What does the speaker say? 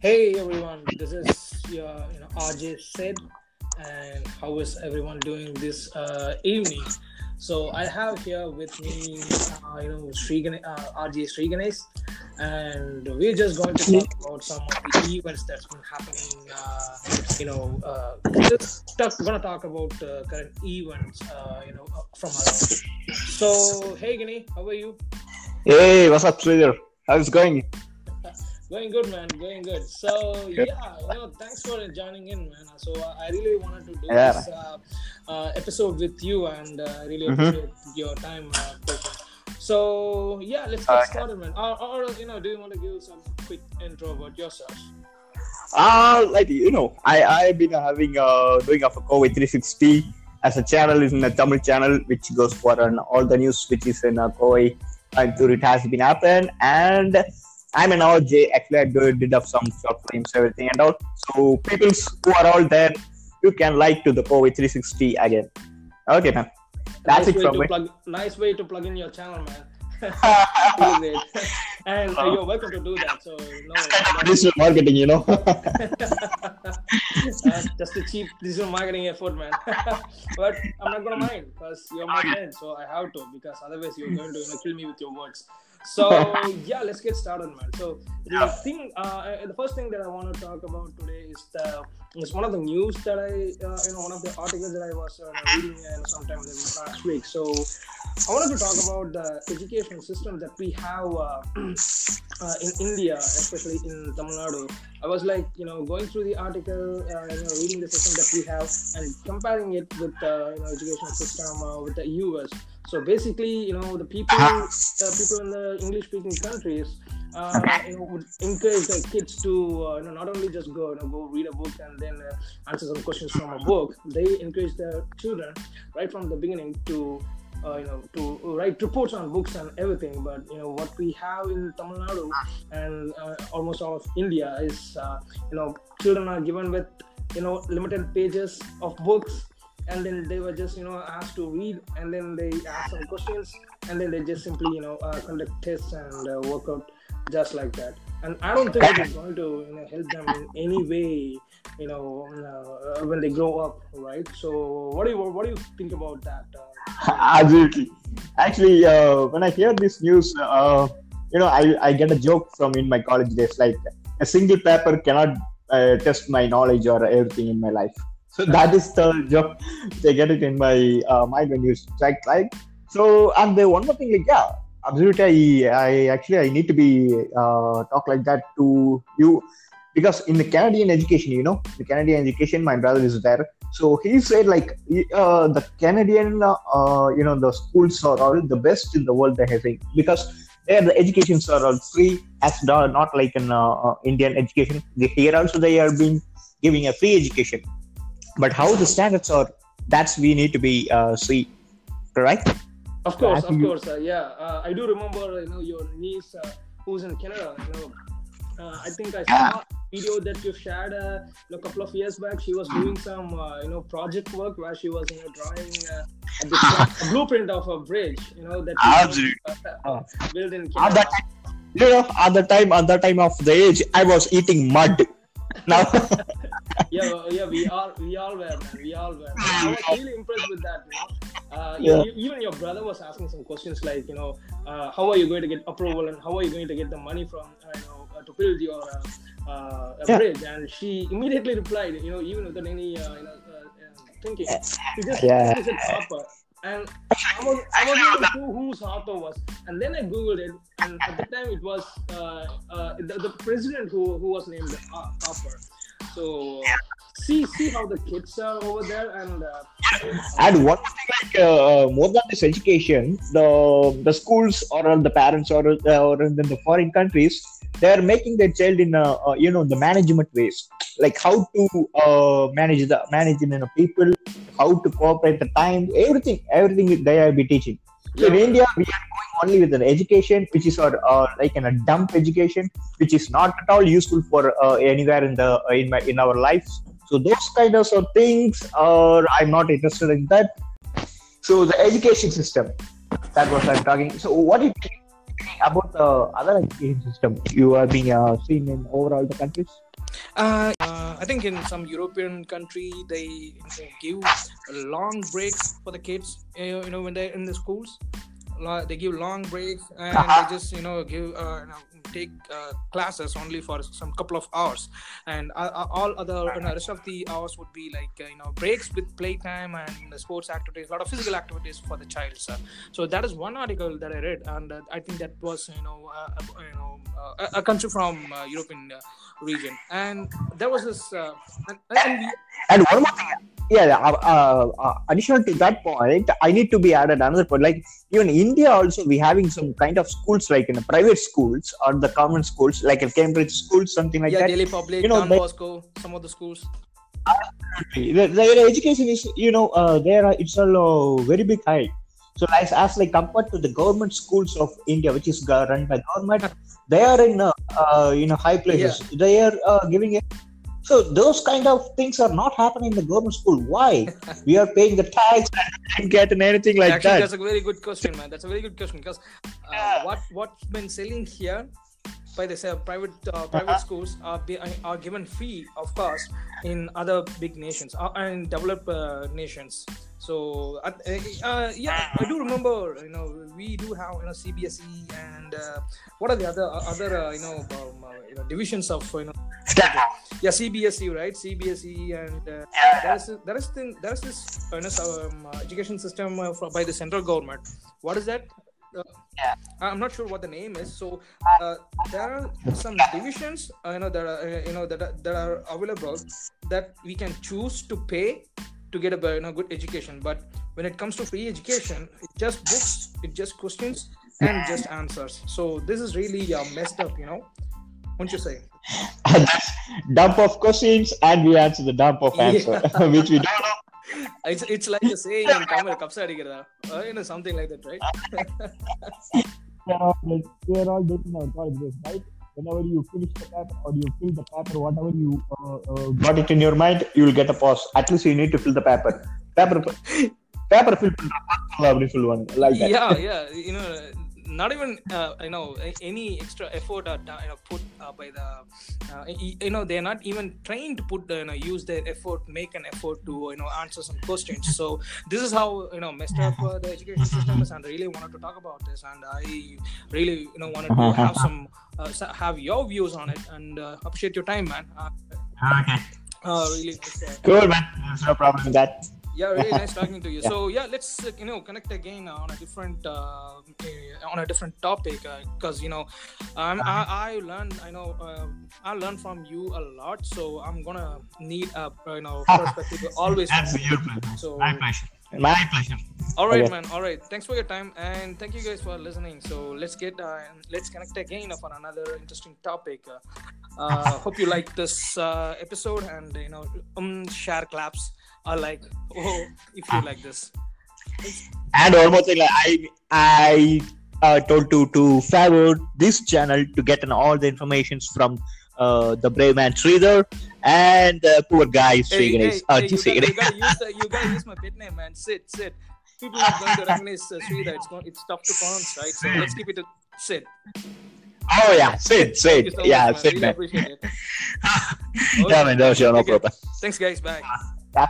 Hey everyone, this is your you know RJ said, and how is everyone doing this uh, evening? So I have here with me, uh, you know, Sri uh, RJ and we're just going to talk about some of the events that's been happening. Uh, you know, uh, just talk, gonna talk about uh, current events. Uh, you know, from around. So hey Gane, how are you? Hey, what's up, Sridhar? How's it going? Going good, man. Going good. So Good. yeah, you know, thanks for joining in, man. So uh, I really wanted to do Yeah. this uh, uh, episode with you, and uh, I really Mhm. appreciate your time. Uh, so yeah, let's get Okay. started, man. Or, or you know, do you want to give some quick intro about yourself? Uh, like you know, I I've been having uh doing of a COVID 360 as a channel is in a Tamil channel which goes for an, all the news which is in uh, COVID and tour it has been happened and I'm an RJ. Actually, I did up some short films, everything and all. So people who are all there, you can like to the COVID 360 again. Okay, man. That's nice it from me. plug. Nice way to plug in your channel, man. and uh, you're welcome to do that. So no, Digital marketing, you know. uh, just a cheap digital marketing effort, man. but I'm not gonna mind because you're my friend, so I have to because otherwise you're going to you know, kill me with your words. So yeah, let's get started, man. So the thing, uh, the first thing that I want to talk about today is the is one of the news that I, uh, you know, one of the articles that I was uh, reading uh, sometime last week. So I wanted to talk about the education system that we have uh, uh, in India, especially in Tamil Nadu. I was like, you know, going through the article, uh, you know, reading the system that we have, and comparing it with the you know education system uh, with the US. So basically, you know, the people, uh, people in the English-speaking countries, uh, you know, would encourage their kids to, uh, you know, not only just go, you know, go read a book and then uh, answer some questions from a book. They encourage their children right from the beginning to uh, you know, to write reports on books and everything. But you know, what we have in Tamil Nadu and uh, almost all of India is, uh, you know, children are given with, you know, limited pages of books, and then they were just, you know, asked to read, and then they asked some questions, and then they just simply, you know, uh, conduct tests and uh, work out just like that. And I don't think it is going to, you know, help them in any way you know uh, when they grow up right so what do you what do you think about that uh, Absolutely. Actually, uh, when I hear this news, uh, you know, I, I get a joke from in my college days. Like a single paper cannot test my knowledge or everything in my life. So that is the job They get it in my uh, mind when you strike like. So and the one more thing, like yeah, absolutely. I, I actually I need to be uh, talk like that to you because in the Canadian education, you know, the Canadian education, my brother is there so he said like uh, the canadian uh, you know the schools are all the best in the world they have because there the educations are all free as not like in uh, uh, indian education here also they are being giving a free education but how the standards are that's we need to be uh, see correct? Of course of Actually- course uh, yeah. Uh, i do remember you know your niece uh, who's in canada you know. Uh, i think i saw a video that you shared uh, a couple of years back. She was doing some uh, you know project work where she was you know drawing uh, a, blueprint of a bridge you know that she Absolutely. uh, built in at canada. that time, you know at the time at the time of the age i was eating mud. Now yeah, yeah, we all we all were, man. We all were. I was really impressed with that. You know, uh, Yeah. you- even your brother was asking some questions like, you know, uh, how are you going to get approval and how are you going to get the money from, uh, you know, uh, to build your uh, uh, Yeah. bridge? And she immediately replied, you know, even without any, uh, you know, uh, uh, thinking, she just Yeah. said Harper. And I was, I was not sure whose Harper was. And then I googled it, and at the time it was uh, uh, the, the president who, who was named Har- Harper. So see see how the kids are over there, and uh, And one thing, like uh, more than this education, the the schools or the parents or uh, or in the foreign countries, they are making their child in a, uh, you know the management ways, like how to uh, manage the manage in a people, how to cooperate the time, everything, everything they are be teaching. So in India, we are going only with an education, which is our uh, like in a dump education, which is not at all useful for uh, anywhere in the in my in our lives. So those kind of things, uh, I'm not interested in that. So the education system, that was I'm talking. So what think about the other education system you are being uh, seen in overall the countries? Uh, uh, I think in some European country they, they give long breaks for the kids. You know, when they're in the schools, they give long breaks and Uh-huh. they just you know give uh, you know, take uh, classes only for some couple of hours, and uh, uh, all other you know, rest of the hours would be like uh, you know breaks with playtime and sports activities, a lot of physical activities for the child. Sir. So that is one article that I read, and uh, I think that was you know you know uh, a- country from uh, European uh, region, and there was this uh, and, and we, And one more thing, yeah, uh, uh, uh, additional to that point, I need to be added another point. Like even India, also we having some kind of schools, like in the private schools or the common schools, like in Cambridge schools, something like yeah, that. Delhi Public, You know, Don Bosco, some of the schools. The, their education is, you know, uh, there are it's a uh, very big high. So as, as like compared to the government schools of India, which is run by government, they are in uh, uh, you know high places. They are uh, giving it. So those kind of things are not happening in the government school. Why? we are paying the tax and getting anything like Actually, that. that's a very good question, man. That's a very good question because uh, Yeah. what what's been selling here by the say, private uh, private Uh-huh. schools are be, are given free, of course, in other big nations uh, and developed uh, nations. So uh, uh, yeah, I do remember. You know, we do have you know CBSE and uh, what are the other other uh, you know um, uh, you know divisions of you know yeah CBSE right CBSE and uh, there is there is thing, there is this you know, um, uh, education system uh, for, by the central government. What is that? Uh, Yeah. I'm not sure what the name is. So uh, there are some divisions uh, you know that are uh, you know that are, that are available that we can choose to pay to get a you know, good education. But when it comes to free education, it's just books, it's just questions and just answers. So this is really uh, messed up, you know Won't you say? That's dump of questions and we answer the dump of answer, which we don't know. It's it's like a saying in Tamil, kapsa adiக்கிறதா? Uh, you know something like that, right? we are all, like, we are all doing our college days, right? Whenever you finish the paper or you fill the paper, whatever you uh, uh, got it in your mind, you will get a pause. At least you need to fill the paper. Paper, paper fill பண்ண fill one like that. yeah yeah you know not even uh, you know any extra effort are done, you know, put uh, by the uh, you know they're not even trained to put the, you know use their effort make an effort to you know answer some questions. So this is how you know messed up uh, the education system is and I really wanted to talk about this and i really you know wanted to have some uh, have your views on it and uh, appreciate your time man. Uh, Okay. uh, really Cool, man. There's no problem with that. Yeah really nice talking to you so yeah let's uh, you know connect again on a different uh, eh, on a different topic because you know um, I, I learned i know uh, i learned from you a lot so i'm gonna need a you know perspective always your pleasure. so pleasure. My pleasure. all right Okay. man. All right. Thanks for your time and thank you guys for listening. So let's get uh, let's connect again for another interesting topic. Uh, uh, hope you like this uh, episode and you know um share claps or like oh if you like this. And one more thing, like, I I uh, told to to forward this channel to get an, all the informations from uh, the brave man Sridhar and the poor guy Sri hey, Ganesh. hey, uh, hey, you, just say gotta, you, gotta use you gotta use my pet name man Sid Sid people are going to recognize uh, Sridhar. It's, going, it's tough to pronounce right so let's keep it to Sid Oh yeah, you Sid, so yeah, much, man. Really man. appreciate it yeah, man, was your no care. problem. thanks guys bye Yeah.